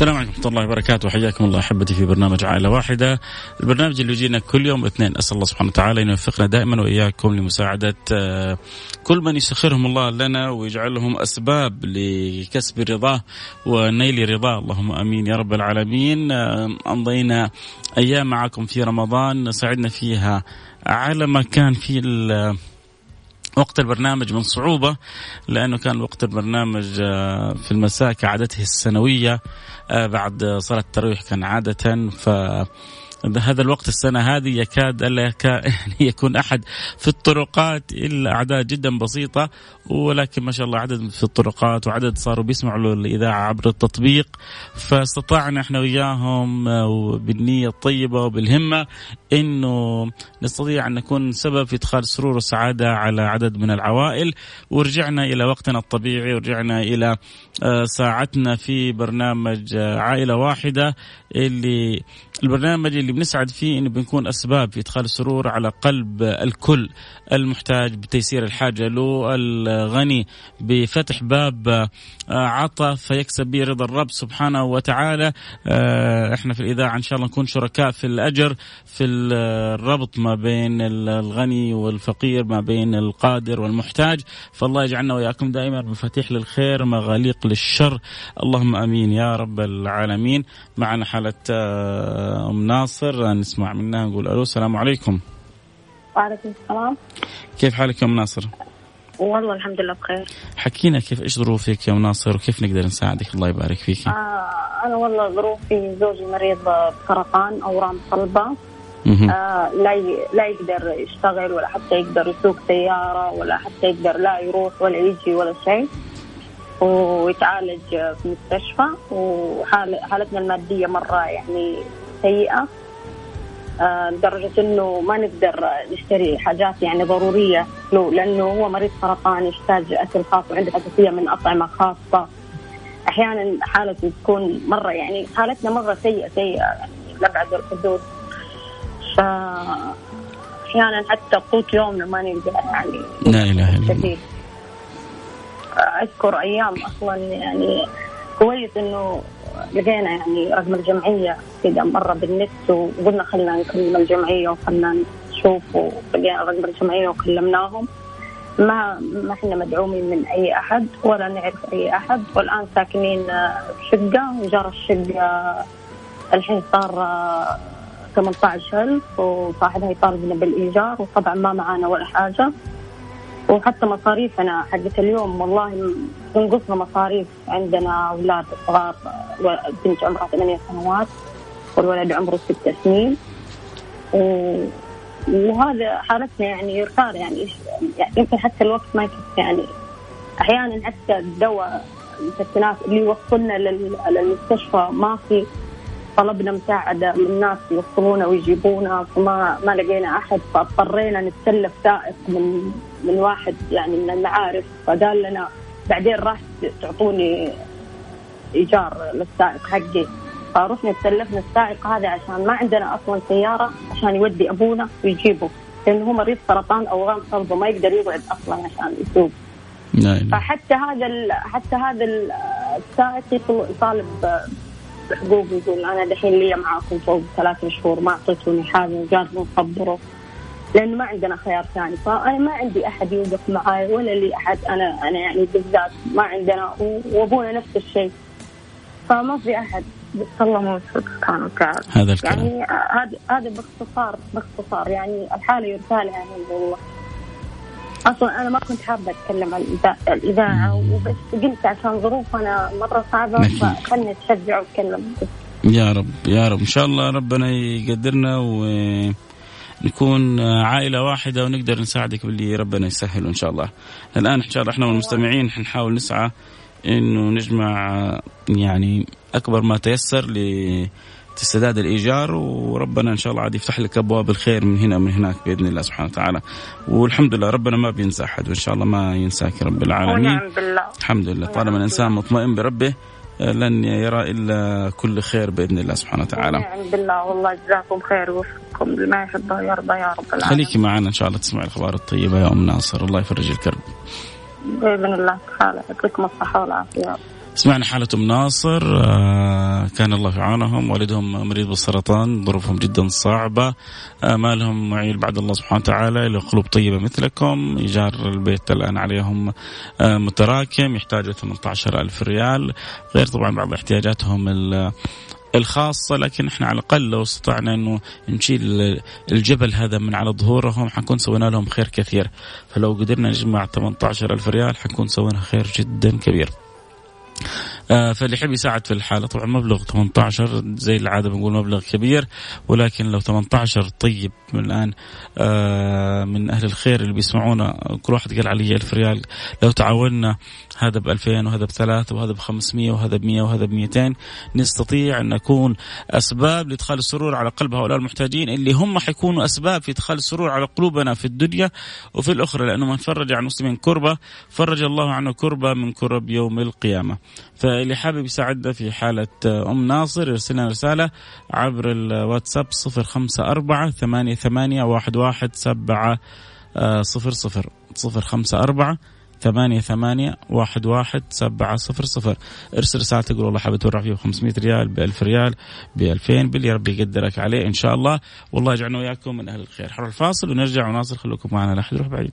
السلام عليكم ورحمة الله وبركاته. حياكم الله أحبتي في برنامج عائلة واحدة. البرنامج اللي يجينا كل يوم اثنين. أسأل الله سبحانه وتعالى أن يوفقنا دائما وإياكم لمساعدة آه، كل من يسخرهم الله لنا ويجعلهم أسباب لكسب رضاه ونيل رضاه اللهم أمين يا رب العالمين. آه، أمضينا أيام معكم في رمضان. سعدنا فيها على ما كان في وقت البرنامج من صعوبة لأنه كان وقت البرنامج آه، في المساء كعادته السنوية آه، بعد صلاة التراويح كان عادة ف هذا الوقت السنة هذه يكاد ألا يكون أحد في الطرقات إلا أعداد جدا بسيطة ولكن ما شاء الله عدد في الطرقات وعدد صاروا بيسمعوا الإذاعة عبر التطبيق. فاستطعنا إحنا وياهم بالنية الطيبة وبالهمة إنه نستطيع أن نكون سبب في إدخال سرور وسعادة على عدد من العوائل. ورجعنا إلى وقتنا الطبيعي ورجعنا إلى آه، ساعتنا في برنامج آه، عائلة واحدة اللي البرنامج اللي بنسعد فيه إنه بنكون أسباب في إدخال السرور على قلب الكل المحتاج بتيسير الحاجة. له الغني بفتح باب آه، عطاء فيكسب به رضا الرب سبحانه وتعالى. آه، إحنا في الإذاعة إن شاء الله نكون شركاء في الأجر في الربط ما بين الغني والفقير ما بين القادر والمحتاج. فالله يجعلنا وإياكم دائما مفاتيح للخير مغاليق للشر. اللهم آمين يا رب العالمين. معنا حالة آه، أم ناصر نسمع منها نقول ألو السلام عليكم. وعليكم السلام. كيف حالك يا أم ناصر؟ والله الحمد لله بخير. حكينا كيف إيش ظروفك يا أم ناصر وكيف نقدر نساعدك؟ الله يبارك فيك. آه أنا والله ظروفي زوجي مريض بسرطان اورام صلبة. آه لا لا يقدر يشتغل ولا حتى يقدر يسوق سيارة ولا حتى يقدر لا يروح ولا يجي ولا شيء. ويتعالج في مستشفى وحالتنا المادية مرة يعني سيئة. آه، لدرجة إنه ما نقدر نشتري حاجات يعني ضرورية. له لأنه هو مريض سرطان يحتاج أكل خاص وعنده حساسية من أطعمة خاصة. أحيانا حالته تكون مرة يعني حالتنا مرة سيئة سيئة يعني لابعد الحدود. ف أحيانا حتى قوت يومنا ما نقدر يعني لا إله إلا الله. اذكر أيام أصلا يعني كويس إنه لقينا يعني رقم الجمعية كذا مرة بالنت وقلنا خلينا نكلم الجمعية وخلنا نشوف ولقينا رقم الجمعية وكلمناهم. ما ما إحنا مدعومين من أي أحد ولا نعرف أي أحد. والآن ساكنين في شقة ايجار الشقة الحين صار 18000 وصاحبها يطالبنا بالإيجار. وطبعا ما معانا ولا حاجة. وحتى مصاريفنا حقت اليوم والله تنقصنا مصاريف عندنا أولاد صغار بنت عمرها ثمانية سنوات والولد عمره ست سنين. وهذا حالتنا يعني يرثار يعني يمكن حتى الوقت ما يكفي يعني أحيانا حتى الدواء اللي يوصلنا للمستشفى ما في طلبنا مساعدة من ناس يوصلونا ويجيبونا فما ما لقينا أحد. فاضطرينا نتسلف سائق من من واحد يعني من المعارف. فقال لنا بعدين راح تعطوني إيجار للسائق حقي. فرحنا تسلفنا السائق هذا عشان ما عندنا أصلا سيارة عشان يودي أبونا ويجيبه. لأنه هو مريض سرطان أورام صلبة ما يقدر يقعد أصلا عشان يسوق. فحتى هذا حتى هذا السائق يطالب بحقوق يقول أنا دحين لي معاكم فوق ثلاث شهور ما أعطيتوني حاجة وجاتني مخبره. لأنه ما عندنا خيار ثاني. فأنا ما عندي أحد يوقف معاي ولا لي أحد. أنا أنا يعني بالذات ما عندنا وأبونا نفس الشيء. فما في أحد. بس الله موفق سبحانه وتعالى هذا الكلام. يعني هذا هذا باختصار باختصار. يعني الحالة يرثى لها والله. أصلا أنا ما كنت حابة أتكلم عن الاذاعه وبس قلت عشان ظروفنا مرة صعبة فخلني أتشجع وأتكلم. يا رب يا رب. إن شاء الله ربنا يقدرنا ونكون عائلة واحدة ونقدر نساعدك باللي ربنا يسهله إن شاء الله. الآن إن شاء الله إحنا والمستمعين حنحاول نسعى إنه نجمع يعني أكبر ما تيسر ل سداد الإيجار وربنا إن شاء الله عاد يفتح لك أبواب الخير من هنا ومن هناك بإذن الله سبحانه وتعالى والحمد لله ربنا ما بينسى أحد وإن شاء الله ما ينساك رب العالمين ونعم بالله الحمد لله طالما الإنسان مطمئن بربه لن يرى إلا كل خير بإذن الله سبحانه وتعالى. ونعم بالله والله جزاكم خير ويوفقكم لما يحب ويرضى يا رب العالمين. خليكي معنا إن شاء الله تسمعي الأخبار الطيبة يا أم ناصر الله يفرج الكرب. بإذن الله تعالى يعطيكم الصحة والعافية. سمعنا حالة أم ناصر آه، كان الله في عونهم والدهم مريض بالسرطان ظروفهم جدا صعبة آه، ما لهم معيل بعد الله سبحانه وتعالى إلى قلوب طيبة مثلكم إيجار البيت الآن عليهم آه، متراكم يحتاجوا 18 ألف ريال غير طبعا بعض احتياجاتهم الخاصة لكن إحنا على الأقل لو استطعنا إنه نشيل الجبل هذا من على ظهورهم حنكون سوينا لهم خير كثير. فلو قدرنا نجمع 18 ألف ريال حنكون سوينا خير جدا كبير. فاللي يحب يساعد في الحالة طبعا مبلغ 18 زي العادة بنقول مبلغ كبير ولكن لو 18 طيب من الآن آه، من أهل الخير اللي بيسمعونا كل واحد قال علي 1000 ريال. لو تعاوننا هذا ب 2000 وهذا بثلاث وهذا ب 500 وهذا ب 100 وهذا ب 200 نستطيع أن نكون أسباب لإدخال السرور على قلب هؤلاء المحتاجين اللي هم حيكونوا أسباب في إدخال السرور على قلوبنا في الدنيا وفي الأخرى لأنه من فرج عن مسلم كربة فرج الله عنه كربة من كرب يوم القيامة. فاللي حابب يساعدنا في حالة أم ناصر يرسل لنا رسالة عبر الواتساب صفر خمسة أربعة ثمانية ثمانية واحد واحد سبعة صفر صفر صفر خمسة أربعة ثمانية ثمانية واحد واحد سبعة صفر صفر. ارسل رسالة تقول والله حابب اتبرع فيه ب 500 ريال ب 1000 ريال ب 2000 باللي ربي يقدرك عليه إن شاء الله. والله يجعلنا وياكم من أهل الخير. حر الفاصل ونرجع وناصر خليكم معنا لا احد يروح بعيد.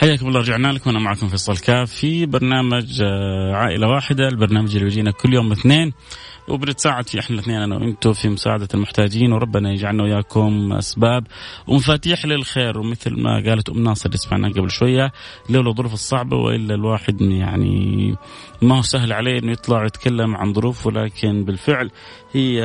حياكم الله رجعنا لكم. وأنا معكم فيصل كاف في برنامج آه، عائلة واحدة البرنامج اللي بيجينا كل يوم اثنين. وبنتساعد فيه إحنا الاثنين أنا وأنتم في مساعدة المحتاجين وربنا يجعلنا وياكم أسباب ومفاتيح للخير. ومثل ما قالت أم ناصر اللي سمعنا قبل شوية لولا الظروف الصعبة وإلا الواحد يعني ما هو سهل عليه إنه يطلع يتكلم عن ظروفه لكن بالفعل هي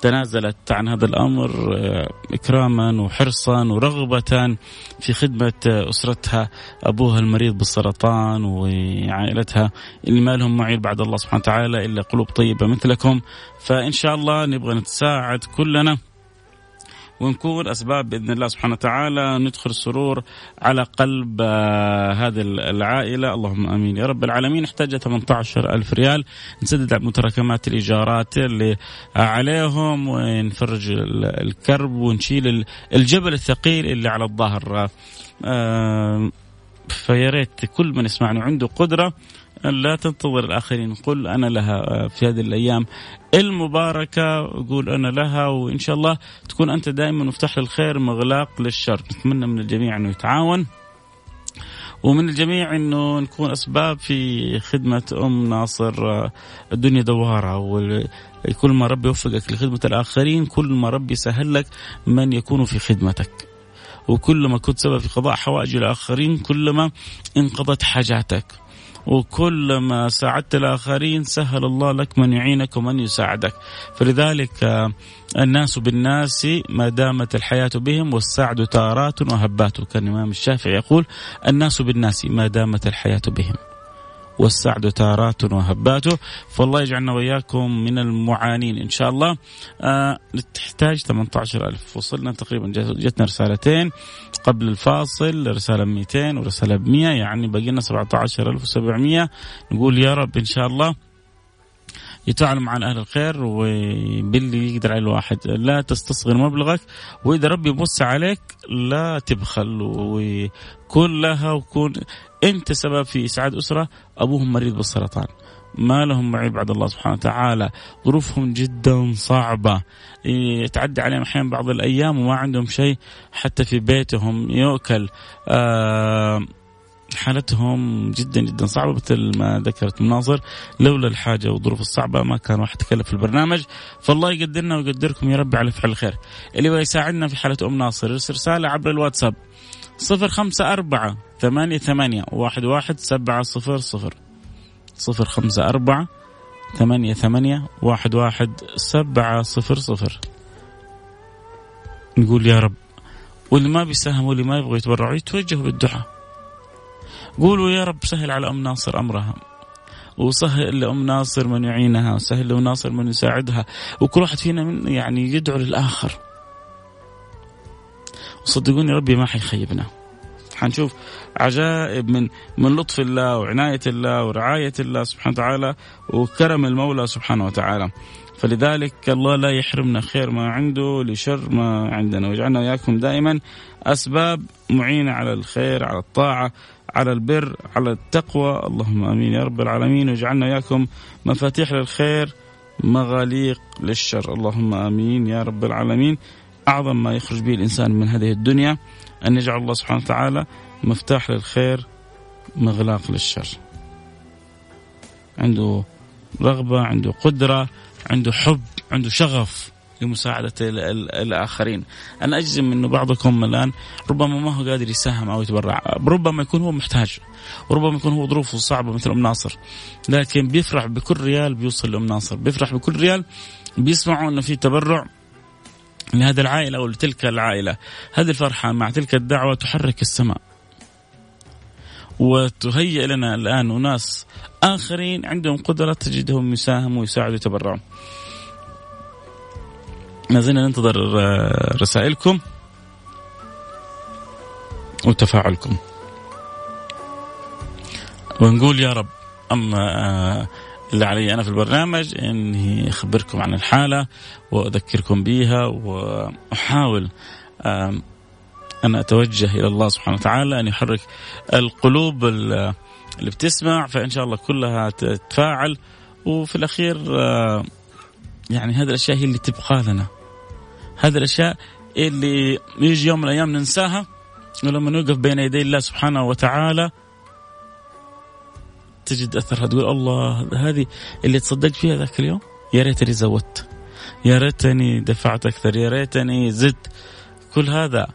تنازلت عن هذا الأمر آه، إكراما وحرصا ورغبة في خدمة أسرتها أبوها المريض بالسرطان وعائلتها اللي ما لهم معين بعد الله سبحانه وتعالى إلا قلوب طيبة مثلكم. فإن شاء الله نبغى نتساعد كلنا ونكون أسباب بإذن الله سبحانه وتعالى ندخل السرور على قلب آه، هذه العائلة. اللهم آمين. يا رب العالمين نحتاج 18 ألف ريال. نسدد متراكمات الإيجارات اللي عليهم ونفرج الكرب ونشيل الجبل الثقيل اللي على الظهر. آه، فيا ريت كل من يسمعنا عنده قدرة لا تنتظر الآخرين. قل أنا لها في هذه الأيام المباركة قول أنا لها وإن شاء الله تكون أنت دائما مفتاح للخير مغلاق للشر. نتمنى من الجميع أنه يتعاون ومن الجميع أنه نكون أسباب في خدمة أم ناصر الدنيا دوارة وكل ما ربي يوفقك لخدمة الآخرين كل ما ربي يسهل لك من يكون في خدمتك. وكلما كنت سبب في قضاء حوائج الآخرين كلما انقضت حاجاتك. وكلما ساعدت الآخرين سهل الله لك من يعينك ومن يساعدك. فلذلك آه، الناس بالناس ما دامت الحياة بهم والسعد تارات وهبات. كان الإمام الشافعي يقول الناس بالناس ما دامت الحياة بهم والسعد تارات وهبات. فالله يجعلنا وإياكم من المعانين. إن شاء الله آه تحتاج 18000 وصلنا تقريبا جتنا رسالتين. قبل الفاصل رسالة 200 ورسالة ب 100 يعني باقي لنا 17700 نقول يا رب إن شاء الله يتعامل مع أهل الخير وباللي يقدر عليه الواحد. لا تستصغر مبلغك وإذا ربي يبص عليك لا تبخل. وكن لها وكون أنت سبب في إسعاد أسرة أبوهم مريض بالسرطان. ما لهم معي بعد الله سبحانه وتعالى. ظروفهم جدا صعبة. يتعدى عليهم أحيانا بعض الأيام وما عندهم شيء. حتى في بيتهم يؤكل. آه حالتهم جدا جدا صعبة مثل ما ذكرت مناصر لولا الحاجة والظروف الصعبة ما كان واحد تكلف في البرنامج. فالله يقدرنا ويقدركم يا رب على فعل الخير. اللي يساعدنا في حالة أم ناصر. يرسل رسالة عبر الواتساب صفر خمسة أربعة ثمانية ثمانية واحد واحد سبعة صفر صفر. صفر خمسة أربعة ثمانية ثمانية واحد واحد سبعة صفر صفر. نقول يا رب واللي ما بيساهم واللي ما يبغى يتبرع يتوجهوا بالدعاء. قولوا يا رب سهل على أم ناصر أمرها. وسهل لأم ناصر من يعينها وسهل لأم ناصر من يساعدها. وكل واحد فينا من يعني يدعو للآخر. وصدقوني ربي ما حيخيبنا. حنشوف عجائب من من لطف الله وعناية الله ورعاية الله سبحانه وتعالى وكرم المولى سبحانه وتعالى. فلذلك الله لا يحرمنا خير ما عنده لشر ما عندنا. ويجعلنا وإياكم دائما أسباب معينة على الخير على الطاعة على البر على التقوى. اللهم آمين يا رب العالمين. واجعلنا اياكم مفاتيح للخير مغاليق للشر. اللهم آمين يا رب العالمين. أعظم ما يخرج به الإنسان من هذه الدنيا أن يجعل الله سبحانه وتعالى مفتاح للخير مغلاق للشر. عنده رغبة عنده قدرة عنده حب عنده شغف لمساعدة الآخرين. أنا أجزم أنه بعضكم الآن ربما ما هو قادر يساهم أو يتبرع. ربما يكون هو محتاج وربما يكون هو ظروفه صعبة مثل أم ناصر. لكن بيفرح بكل ريال بيوصل لأم ناصر. بيفرح بكل ريال بيسمعوا أنه في تبرع. لهذه العائلة أو لتلك العائلة. هذه الفرحة مع تلك الدعوة تحرك السماء. وتهيئ لنا الآن أناس آخرين عندهم قدرة تجدهم يساهموا ويساعدوا ويتبرعوا ما زلنا ننتظر آه، رسائلكم وتفاعلكم. ونقول يا رب أما آه، اللي علي أنا في البرنامج إني أخبركم عن الحالة وأذكركم بها وأحاول أن أتوجه إلى الله سبحانه وتعالى أن يحرك القلوب اللي بتسمع فإن شاء الله كلها تتفاعل. وفي الأخير آه، يعني هذه الأشياء هي اللي تبقى لنا. هذه الأشياء اللي يجي يوم من الأيام ننساها. ولما نوقف بين يدي الله سبحانه وتعالى تجد أثرها تقول الله هذه اللي تصدقت فيها ذاك اليوم؟ يا ريتني زودت يا ريتني دفعت أكثر يا ريتني زدت. كل هذا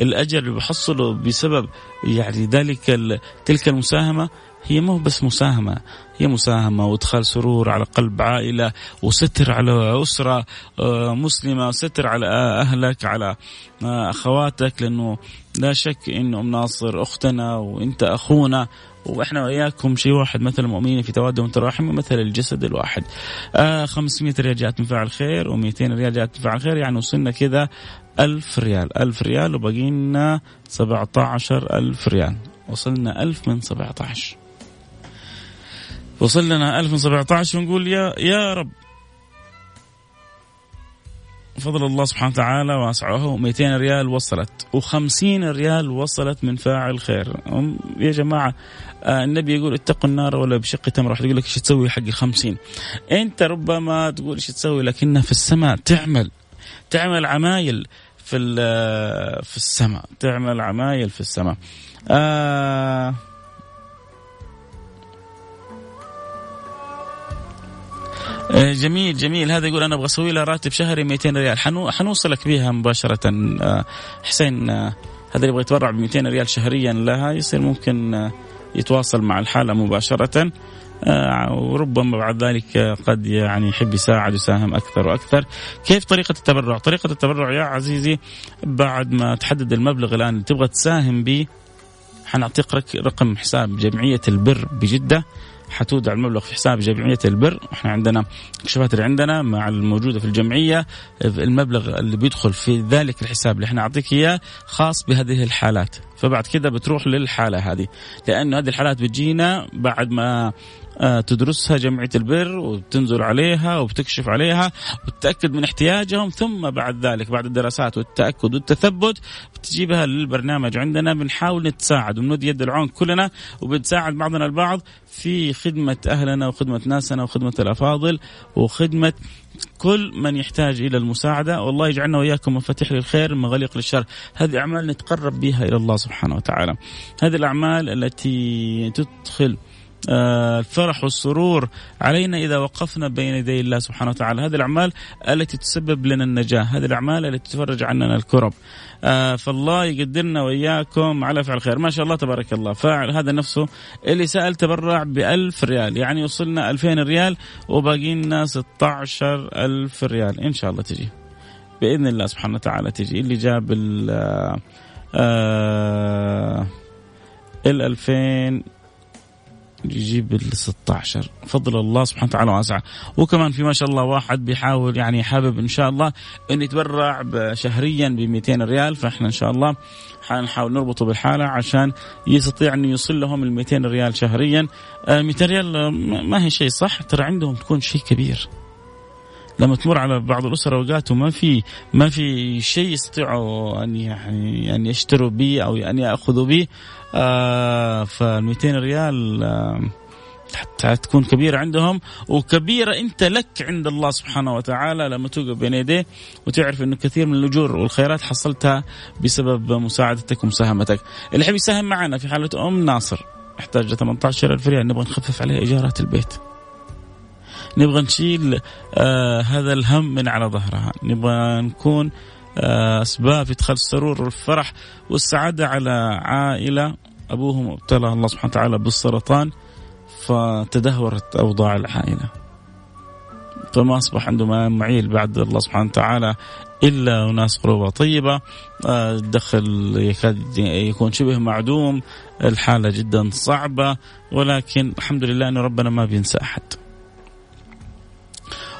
الاجر اللي بحصله بسبب يعني ذلك تلك المساهمة. هي مو بس مساهمة هي مساهمة وإدخال سرور على قلب عائلة وستر على أسرة آه، مسلمة وستر على أهلك على آه، أخواتك. لأنه لا شك أنه أم ناصر أختنا وأنت أخونا. وإحنا واياكم شيء واحد مثل المؤمنين في توادهم وتراحم مثل الجسد الواحد. آه 500 ريال جاءت من فاعل خير و200 ريال جاءت من فاعل خير يعني وصلنا كذا ألف ريال. ألف ريال وبقي لنا 17 ألف ريال. وصلنا ألف من 17 وصل لنا 1017 ونقول يا يا رب. فضل الله سبحانه وتعالى واسعه. 200 ريال وصلت و50 ريال وصلت من فاعل خير. يا جماعة آه النبي يقول اتقوا النار ولا بشق تمر واحد يقول لك إيش تسوي حق الخمسين؟ أنت ربما تقول إيش تسوي لكنها في السماء تعمل تعمل عمايل في في السماء تعمل عمايل في السماء. آه جميل جميل. هذا يقول أنا أبغى أسوي له راتب شهري 200 ريال. حنو حنوصلك بها مباشرة. آه، حسين آه، هذا اللي يبغى يتبرع ب 200 ريال شهريا لها يصير ممكن يتواصل مع الحالة مباشرة. وربما بعد ذلك قد يعني يحب يساعد ويساهم أكثر وأكثر. كيف طريقة التبرع؟ طريقة التبرع يا عزيزي بعد ما تحدد المبلغ الآن اللي تبغى تساهم به حنعطيك رقم حساب جمعية البر بجدة. حتودع المبلغ في حساب جمعية البر. إحنا عندنا الكشوفات اللي عندنا مع الموجودة في الجمعية المبلغ اللي بيدخل في ذلك الحساب اللي إحنا نعطيك إياه خاص بهذه الحالات. فبعد كده بتروح للحالة هذه لأنه هذه الحالات بتجينا بعد ما تدرسها جمعية البر وبتنزل عليها وبتكشف عليها وتتأكد من احتياجهم ثم بعد ذلك بعد الدراسات والتأكد والتثبت بتجيبها للبرنامج عندنا بنحاول نتساعد ونمد يد العون كلنا وبنساعد بعضنا البعض في خدمة أهلنا وخدمة ناسنا وخدمة الأفاضل وخدمة كل من يحتاج إلى المساعدة. والله يجعلنا وإياكم مفاتيح للخير مغاليق للشر. هذه اعمال نتقرب بها إلى الله سبحانه وتعالى. هذه الأعمال التي تدخل آه، الفرح والسرور علينا إذا وقفنا بين يدي الله سبحانه وتعالى، هذه الأعمال التي تسبب لنا النجاة، هذه الأعمال التي تفرج عننا الكرب. آه، فالله يقدرنا وإياكم على فعل خير، ما شاء الله تبارك الله، فاعل هذا نفسه اللي سأل تبرع ب ريال، يعني وصلنا 2000 ريال وباقي لنا 16000 ريال، إن شاء الله تجي. بإذن الله سبحانه وتعالى تجي، اللي جاب ال آه ال 2000 يجيب ال 16 فضل الله سبحانه وتعالى واسع وكمان في ما شاء الله واحد بيحاول يعني حابب إن شاء الله انه يتبرع شهريا ب 200 ريال. فإحنا إن شاء الله حنحاول نربطه بالحالة عشان يستطيع إنه يوصل لهم ال 200 ريال شهريا. 200 آه، ريال آه، ما هي شيء صح. ترى عندهم تكون شيء كبير. لما تمر على بعض الاسر أوقات وما في ما في شيء يستطيعوا أن يعني ان يشتروا به أو أن يأخذوا به آه فال 200 ريال آه تكون كبيرة عندهم وكبيرة أنت لك عند الله سبحانه وتعالى لما توقف بين يديه وتعرف أنه كثير من الأجور والخيرات حصلتها بسبب مساعدتك ومساهمتك. اللي يحب يساهم معنا في حالة أم ناصر يحتاج 18 ألف ريال نبغى نخفف عليه إيجارات البيت. نبغى نشيل آه هذا الهم من على ظهرها. نبغى نكون آه أسباب إدخال السرور والفرح والسعادة على عائلة. أبوهم ابتلى الله سبحانه وتعالى بالسرطان فتدهورت أوضاع العائلة. فما أصبح عنده ما معيل بعد الله سبحانه وتعالى إلا ناس قلوبها طيبة. الدخل آه، يكاد يكون شبه معدوم. الحالة جدا صعبة ولكن الحمد لله أن ربنا ما بينسى أحد.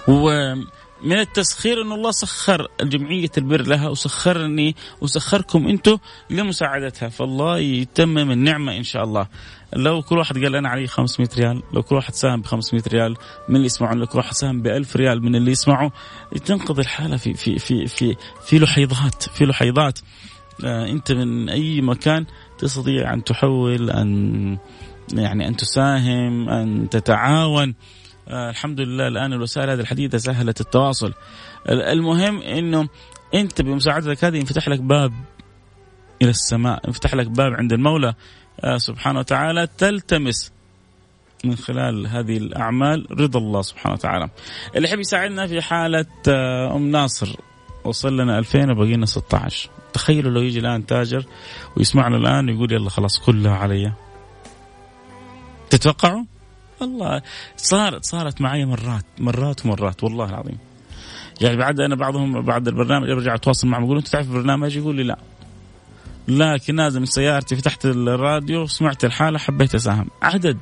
ومن التسخير أن الله سخر جمعية البر لها وسخرني وسخركم أنتم لمساعدتها. فالله يتمم النعمة إن شاء الله. لو كل واحد قال أنا علي 500 ريال لو كل واحد ساهم ب 500 ريال من اللي يسمعون؟ لو كل واحد ساهم ب 1000 ريال من اللي يسمعوا؟ تنقذ الحالة في في في في في لحيضات في لحيضات آه أنت من أي مكان تستطيع أن تحول أن يعني أن تساهم أن تتعاون. الحمد لله الان الوسائل هذه الحديثة سهلت التواصل المهم إنه أنت بمساعدتك هذه ينفتح لك باب إلى السماء ينفتح لك باب عند المولى آه سبحانه وتعالى تلتمس من خلال هذه الأعمال رضا الله سبحانه وتعالى. اللي يحب يساعدنا في حالة آه أم ناصر وصل لنا 2000 وبقي لنا 16 تخيلوا لو يجي الآن تاجر ويسمعنا الآن ويقول يلا خلاص كلها علي تتوقعوا؟ والله صارت صارت معي مرات مرات ومرات والله العظيم. يعني بعد أنا بعضهم بعد البرنامج ارجع اتواصل معهم يقول أنت تعرف البرنامج؟ يقول لي لا. لكن نازل من سيارتي فتحت الراديو سمعت الحالة حبيت أساهم. عدد.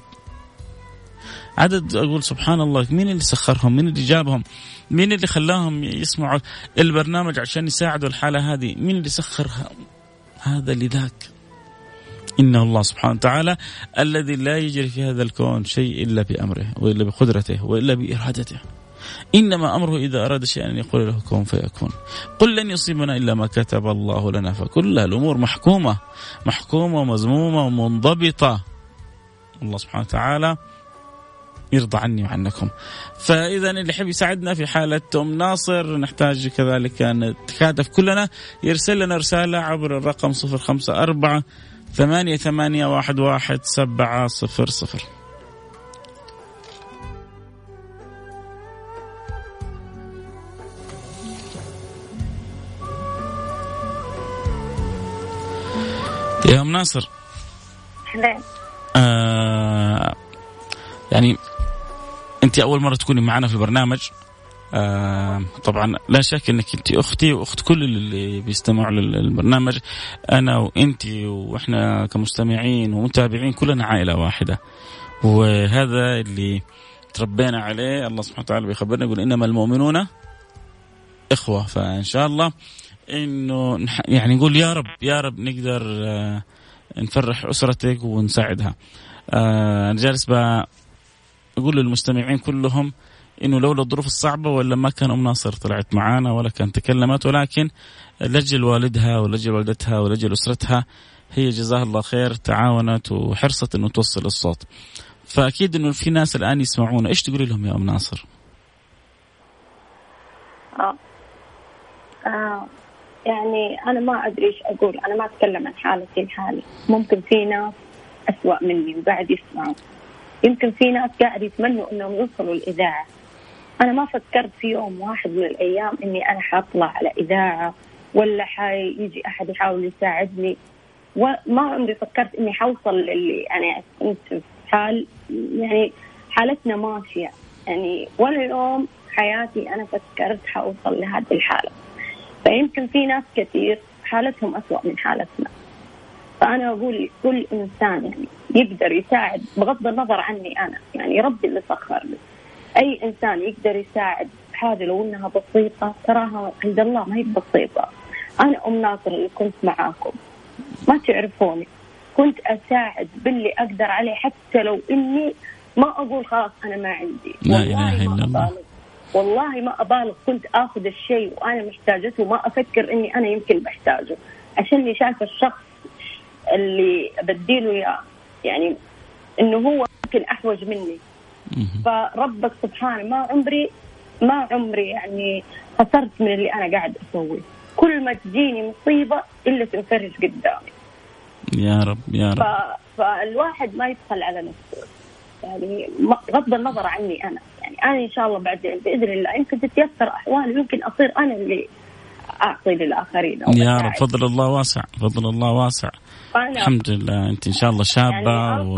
عدد أقول سبحان الله مين اللي سخرهم؟ مين اللي جابهم؟ مين اللي خلاهم يسمعوا البرنامج عشان يساعدوا الحالة هذه؟ مين اللي سخرها؟ هذا لذاك. إنه الله سبحانه وتعالى الذي لا يجري في هذا الكون شيء إلا بأمره وإلا بقدرته وإلا بإرادته. إنما أمره إذا أراد شيئا أن يقول له كن فيكون. قل لن يصيبنا إلا ما كتب الله لنا. فكلها الأمور محكومة. محكومة ومزمومة ومنضبطة. الله سبحانه وتعالى يرضى عني وعنكم. فإذا اللي يحب يساعدنا في حالة أم ناصر نحتاج كذلك أن نتكاتف كلنا. يرسل لنا رسالة عبر الرقم 054 ثمانية ثمانية واحد واحد سبعة صفر صفر. يا أم ناصر. آه يعني أنت أول مرة تكوني معنا في البرنامج. طبعا لا شك إنك أنت أختي وأخت كل اللي بيستمعوا للبرنامج أنا وأنت وإحنا كمستمعين ومتابعين كلنا عائلة واحدة وهذا اللي تربينا عليه الله سبحانه وتعالى بيخبرنا يقول إنما المؤمنون إخوة فإن شاء الله إنه يعني نقول يا رب يا رب نقدر آه نفرح أسرتك ونساعدها. آه أنا جالس أقول للمستمعين كلهم إنه لولا الظروف الصعبة ولا ما كان أم ناصر طلعت معانا ولا كان تكلمت ولكن لأجل والدها ولأجل والدتها ولأجل أسرتها هي جزاها الله خير تعاونت وحرصت إنه توصل الصوت. فأكيد إنه في ناس الآن يسمعونا، إيش تقولي لهم يا أم ناصر؟ آه. آه. يعني أنا ما أدري إيش أقول أنا ما أتكلم عن حالتي الحالي ممكن في ناس أسوأ مني وقاعد يسمعوا يمكن في ناس قاعد يتمنوا إنهم يوصلوا الإذاعة أنا ما فكرت في يوم واحد من الأيام إني أنا حاطلع على إذاعة ولا حيجي أحد يحاول يساعدني. وما عمري فكرت إني حوصل للي أنا كنت في حال يعني حالتنا ماشية. يعني ولا يوم حياتي أنا فكرت حوصل لهذه الحالة. فيمكن في ناس كثير حالتهم أسوأ من حالتنا. فأنا أقول لكل إنسان يعني يقدر يساعد بغض النظر عني أنا. يعني ربي اللي سخر لي. أي إنسان يقدر يساعد حاجة لو إنها بسيطة تراها عند الله ما هي بسيطة. أنا أم ناصر اللي كنت معاكم. ما تعرفوني. كنت أساعد باللي أقدر عليه حتى لو إني ما أقول خلاص أنا ما عندي. لا إله إلا الله. والله ما أبالغ. كنت آخذ الشيء وأنا محتاجته وما أفكر إني أنا يمكن بحتاجه. عشان شايفة الشخص اللي بديله إياه. يعني إنه هو يمكن أحوج مني. فربك سبحانه ما عمري ما عمري يعني خسرت من اللي أنا قاعد أسويه. كل ما تجيني مصيبة إلا تنفرج قدامي. يا رب يا رب. فالواحد ما يبخل على نفسه. يعني بغض النظر عني أنا. يعني أنا إن شاء الله بعدين بإذن الله يمكن تتيسر احوالي يمكن أصير أنا اللي أعطي للآخرين يا رب. فضل الله واسع فضل الله واسع. الحمد لله أنت إن شاء الله شابة يعني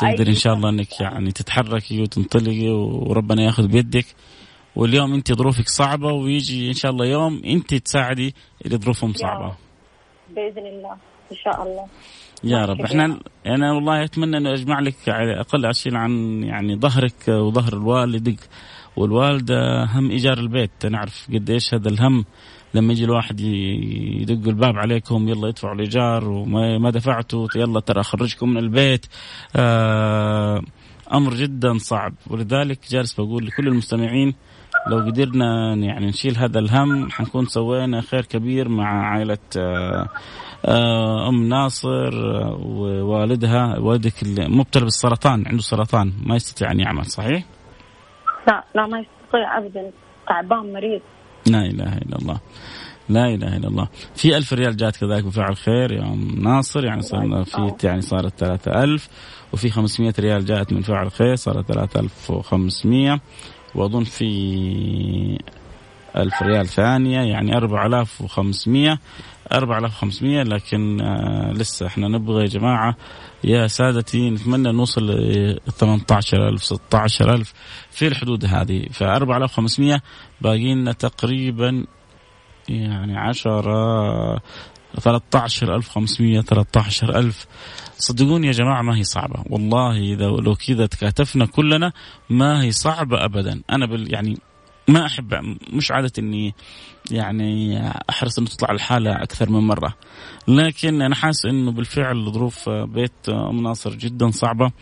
تقدر إن شاء الله إنك يعني تتحركي وتنطلقي وربنا ياخذ بيدك. واليوم أنت ظروفك صعبة ويجي إن شاء الله يوم أنت تساعدي اللي ظروفهم صعبة. بإذن الله إن شاء الله. يا رب. إحنا أنا والله أتمنى إنه أجمع لك على أقل اشيل عن يعني ظهرك وظهر والدك والوالدة هم إيجار البيت. نعرف قد إيش هذا الهم. لما يجي الواحد يدق الباب عليكم يلا يدفعوا الإيجار وما دفعتوا يلا ترى أخرجكم من البيت. آه أمر جدا صعب. ولذلك جالس بقول لكل المستمعين لو قدرنا يعني نشيل هذا الهم حنكون سوينا خير كبير مع عائلة آه آه أم ناصر ووالدها. والدك مبتلى بالسرطان عنده سرطان ما يستطيع أن يعمل صحيح؟ لا لا ما يستطيع ابدا. تعبان مريض. لا إله إلا الله. لا إله إلا الله. في ألف ريال جات كذلك بفعل خير يا ام ناصر يعني صار في يعني صارت ثلاثة ألف. وفي 500 ريال جاءت من فعل خير صارت 3500 وأظن في ألف ريال ثانية يعني 4500 4500 لكن آه لسه إحنا نبغى يا جماعة يا سادتي نتمنى نوصل ل 18000 16000 في الحدود هذه. ف 4500 باقي لنا تقريبا يعني 10 13500 13000 صدقوني يا جماعة ما هي صعبة. والله إذا لو كذا تكاتفنا كلنا ما هي صعبة أبدا. أنا بال يعني ما احب مش عادة إني يعني أحرص إنه تطلع الحالة أكثر من مرة. لكن أنا حاسس إنه بالفعل ظروف بيت ام ناصر جدا صعبة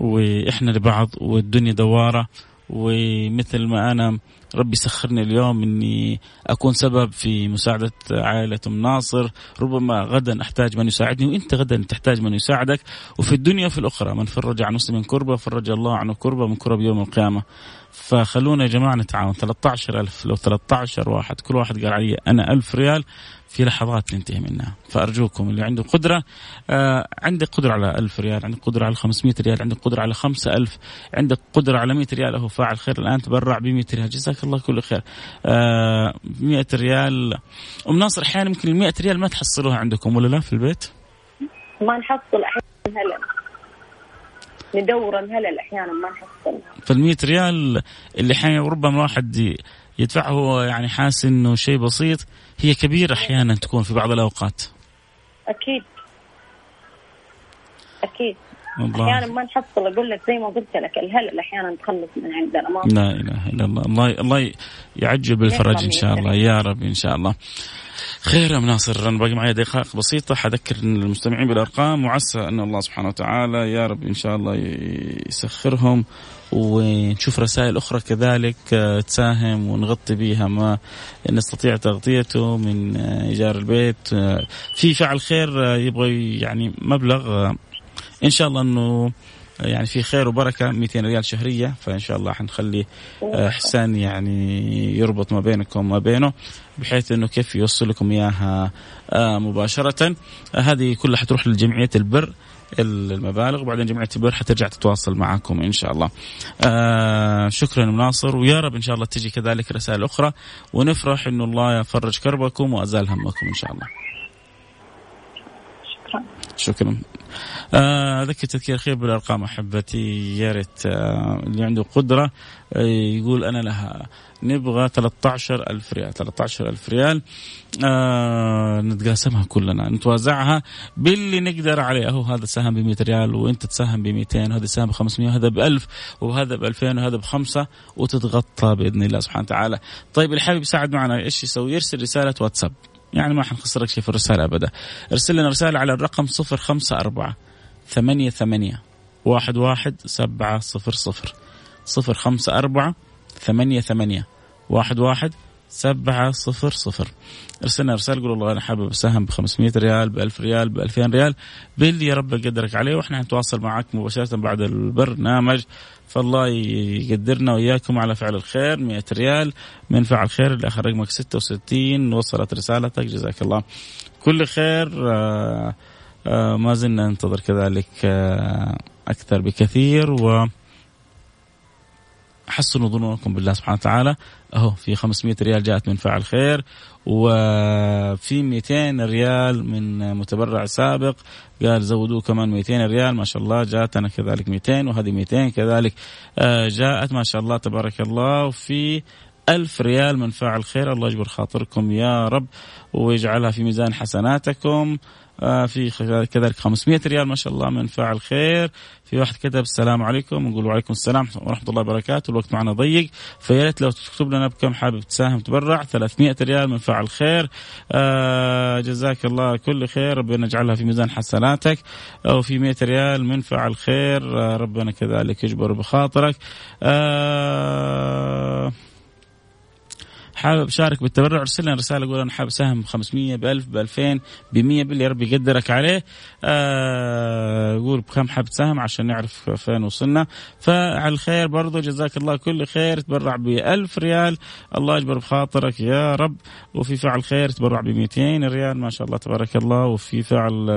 وإحنا لبعض والدنيا دوارة ومثل ما أنا ربي سخرني اليوم إني أكون سبب في مساعدة عائلة أم ناصر، ربما غدا أحتاج من يساعدني وإنت غدا تحتاج من يساعدك. وفي الدنيا وفي الأخرى من فرج عن مسلم كربة فرج الله عنه كربة من كرب يوم القيامة. فخلونا يا جماعة نتعاون. 13000 لو 13 واحد كل واحد قال علي أنا 1000 ريال. في لحظات ننتهي منها. فأرجوكم اللي عنده قدرة آه عندك قدرة على 1000 ريال عندك قدرة على 500 ريال عندك قدرة على 5000 عندك قدرة على 100 ريال هو فاعل خير الآن تبرع ب 100 ريال. جزاك الله كل خير. آه 100 ريال. أم ناصر أحيانا يمكن ال 100 ريال ما تحصلوها عندكم ولا لا في البيت؟ ما نحصل أحيانا هلا. ندور الهلل أحيانا ما نحصلها فال 100 ريال اللي أحيانا ربما الواحد يدفعه يعني حاسس إنه شيء بسيط هي كبيرة أحيانا تكون في بعض الأوقات. أكيد. أكيد. الله. أحيانا ما نحصل أقول لك زي ما قلت لك الهلل أحيانا تخلص من عندنا ما لا إله إلا الله. الله الله يعجل بالفرج إن شاء الله. يا رب إن شاء الله. خير يا ناصر أنا باقي معي دقائق بسيطة. حذكر المستمعين بالأرقام وعسى أن الله سبحانه وتعالى يا رب إن شاء الله يسخرهم. ونشوف رسائل أخرى كذلك آه، تساهم ونغطي بها ما نستطيع تغطيته من آه، إيجار البيت. آه، في فعل خير يبغى يعني مبلغ إن شاء الله أنه يعني في خير وبركة 200 ريال شهرية. فإن شاء الله حنخلي حسان يعني يربط ما بينكم وما بينه بحيث أنه كيف يوصل لكم إياها مباشرة. هذه كلها حتروح لجمعية البر. المبالغ وبعدين جمعية البر حترجع تتواصل معكم إن شاء الله. آه شكرا ناصر ويا رب إن شاء الله تجي كذلك رسائل أخرى ونفرح انه الله يفرج كربكم وأزال همكم إن شاء الله. شكرا. شكرا. آه ذكر تذكير خير بالأرقام أحبتي يا ريت آه اللي عنده قدرة آه يقول أنا لها نبغى 13 ألف ريال 13 ألف ريال. آه نتقاسمها كلنا نتوازعها باللي نقدر عليه أهو هذا سهم ب 100 ريال وأنت تساهم ب 200 وهذا سهم ب 500 وهذا ب 1000 وهذا ب 2000 وهذا بخمسة وتتغطى بإذن الله سبحانه وتعالى. طيب اللي حابب يساعد معنا. إيش يسوي؟ يرسل رسالة واتساب. يعني ما حنخسرك شيء في الرسالة أبدا. ارسل لنا رسالة على الرقم 054 ثمانية ثمانية واحد واحد سبعة صفر صفر. صفر خمسة أربعة ثمانية ثمانية واحد واحد سبعة صفر صفر. أرسلنا رسالة قول والله أنا حابب أساهم ب 500 ريال ب 1000 ريال ب 2000 ريال. باللي يا رب يقدرك عليه وإحنا نتواصل معك مباشرة بعد البرنامج. فالله يقدرنا وإياكم على فعل الخير 100 ريال. من فعل خير اللي آخر رقمك 66 وصلت رسالتك جزاك الله. كل خير. آه آه ما زلنا ننتظر كذلك آه أكثر بكثير. و حسنوا ظنونكم بالله سبحانه وتعالى. أهو في 500 ريال جاءت من فاعل خير وفي 200 ريال من متبرع سابق. قال زودوه كمان 200 ريال ما شاء الله جاءتنا كذلك 200 وهذه 200 كذلك. آه، جاءت ما شاء الله تبارك الله وفي ألف ريال من فاعل خير. الله يجبر خاطركم يا رب ويجعلها في ميزان حسناتكم. في كذلك 500 ريال ما شاء الله من فاعل خير. في واحد كتب السلام عليكم نقول وعليكم السلام ورحمة الله وبركاته. الوقت معنا ضيق فيا ريت لو تكتب لنا بكم حابب تساهم تبرع. 300 ريال من فاعل خير. آه جزاك الله كل خير. ربنا يجعلها في ميزان حسناتك أو في 100 ريال من فاعل خير. آه ربنا كذلك يجبر بخاطرك. آه حابب أشارك بالتبرع. ارسل لنا رسالة قول أنا حابب أساهم ب 500 ب 1000 ب 2000 ب 100 باللي ربي يقدرك عليه. آه قول بكم حابب تساهم عشان نعرف فين وصلنا. فعلى الخير برضو جزاك الله كل خير. تبرع ب 1000 ريال. الله يجبر بخاطرك يا رب. وفي فعل خير تبرع ب 200 ريال. ما شاء الله تبارك الله. وفي فعل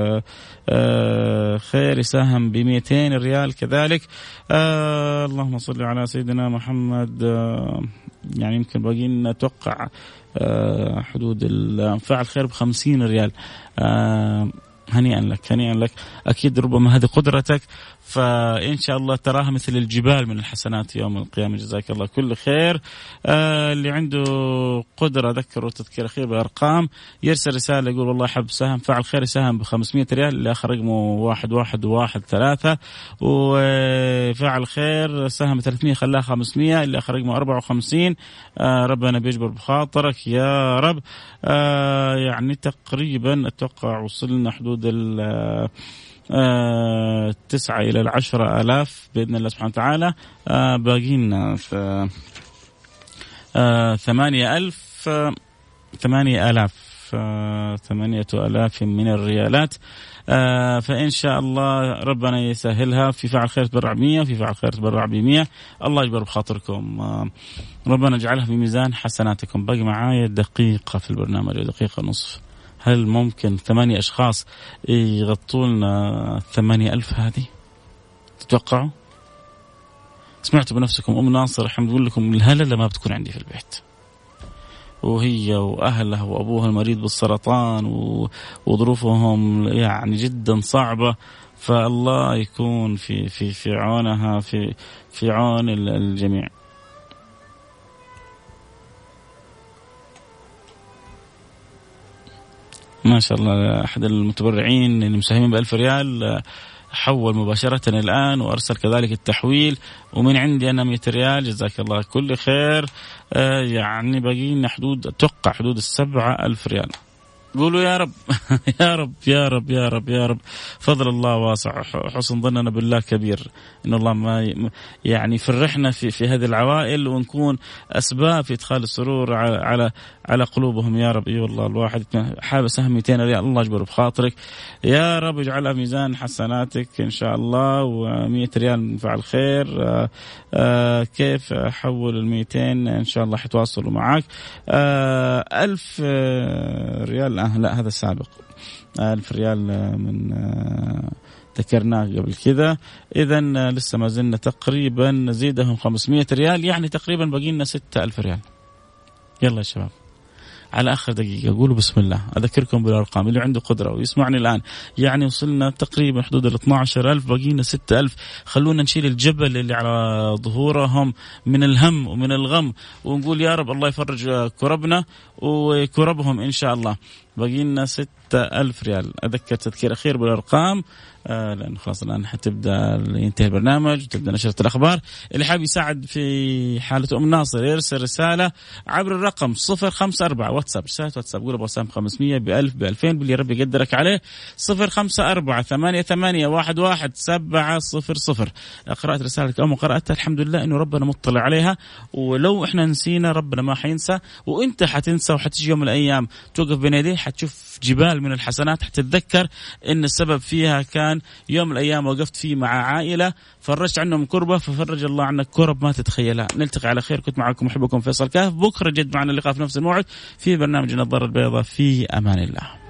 آه خير يساهم ب 200 ريال كذلك. آه اللهم صل على سيدنا محمد. يعني يمكن باقي لنا أتوقع آه، حدود فعل خير ب 50 ريال. آه، هنيئا لك هنيئا لك. أكيد ربما هذه قدرتك فإن شاء الله تراها مثل الجبال من الحسنات يوم القيامة. جزاك الله كل خير. آه اللي عنده قدرة ذكره تذكير أخير بأرقام يرسل رسالة يقول والله حب سهم فعل خير يساهم ب 500 ريال اللي اخر رقمه واحد واحد واحد ثلاثة. وفعل خير سهم 300 خلاها 500 اللي آخر رقمه 54 آه ربنا بيجبر بخاطرك يا رب. آه يعني تقريبا أتوقع وصلنا حدود ال تسعة إلى العشرة آلاف بإذن الله سبحانه وتعالى. آه باقي لنا آه ثمانية ألف آه ثمانية آلاف آه ثمانية آلاف من الريالات. آه فإن شاء الله ربنا يسهلها. في فعل خير تبرع 100 وفي فعل خير تبرع ب 100 الله يجبر بخاطركم. آه ربنا يجعلها في ميزان حسناتكم. باقي معايا دقيقة في البرنامج دقيقة نصف هل ممكن ثمانية أشخاص يغطوا لنا ثمانية ألف هذه؟ تتوقعوا؟ سمعتوا بنفسكم أم ناصر الحمد تقول لكم الهللة ما بتكون عندي في البيت. وهي وأهلها وأبوها المريض بالسرطان وظروفهم يعني جدا صعبة. فالله يكون في في في عونها في في عون الجميع. ما شاء الله أحد المتبرعين اللي مساهمين ب 1000 ريال حول مباشرة الآن وأرسل كذلك التحويل. ومن عندي أنا 100 ريال جزاك الله كل خير. آه يعني باقي لنا حدود أتوقع حدود السبعة ألف ريال. قولوا يا رب. يا رب يا رب يا رب يا رب. فضل الله واسع. حسن ظننا بالله كبير. إن الله ما يعني يفرحنا في في هذه العوائل ونكون أسباب في إدخال السرور على على على قلوبهم. يا رب إي والله الواحد حابب سهم 200 ريال. الله يجبر بخاطرك. يا رب اجعلها ميزان حسناتك إن شاء الله. و100 ريال فعل خير. آآ آآ كيف أحول ال 200 إن شاء الله حتواصلوا معك ألف ريال. آه لا هذا سابق ألف ريال من آه ذكرناه قبل كذا. إذا لسه ما زلنا تقريبا نزيدهم 500 ريال يعني تقريبا باقي لنا 6000 ريال. يلا يا شباب. على آخر دقيقة قولوا بسم الله. أذكركم بالأرقام اللي عنده قدرة ويسمعني الآن. يعني وصلنا تقريبا حدود ال 12000 باقي لنا 6000 خلونا نشيل الجبل اللي على ظهورهم من الهم ومن الغم ونقول يا رب الله يفرج كربنا وكربهم إن شاء الله. باقي لنا 6000 ريال. أذكر تذكير أخير بالأرقام. آه لأن خلاص الآن حتبدأ ينتهي البرنامج وتبدا نشرة الأخبار. اللي حاب يساعد في حالة أم ناصر يرسل رسالة عبر الرقم 054 واتساب رسالة واتساب قول أبو سام 500 ب 1000 ب 2000 باللي ربي يقدرك عليه. 054 88 11 700 قرأت رسالتك أو ما قراتها الحمد لله إنه ربنا مطلع عليها. ولو إحنا نسينا ربنا ما حينسى. وإنت حتنسى وحتجي يوم من الأيام توقف بين يديه حتشوف جبال من الحسنات حتتذكر إن السبب فيها كان يوم من الأيام وقفت فيه مع عائلة فرجت عنهم كربة ففرج الله عنك كرب ما تتخيلها. نلتقي على خير كنت معكم محبكم فيصل كاف بكرة جد معنا اللقاء في نفس الموعد في برنامج النظاره البيضاء. في أمان الله.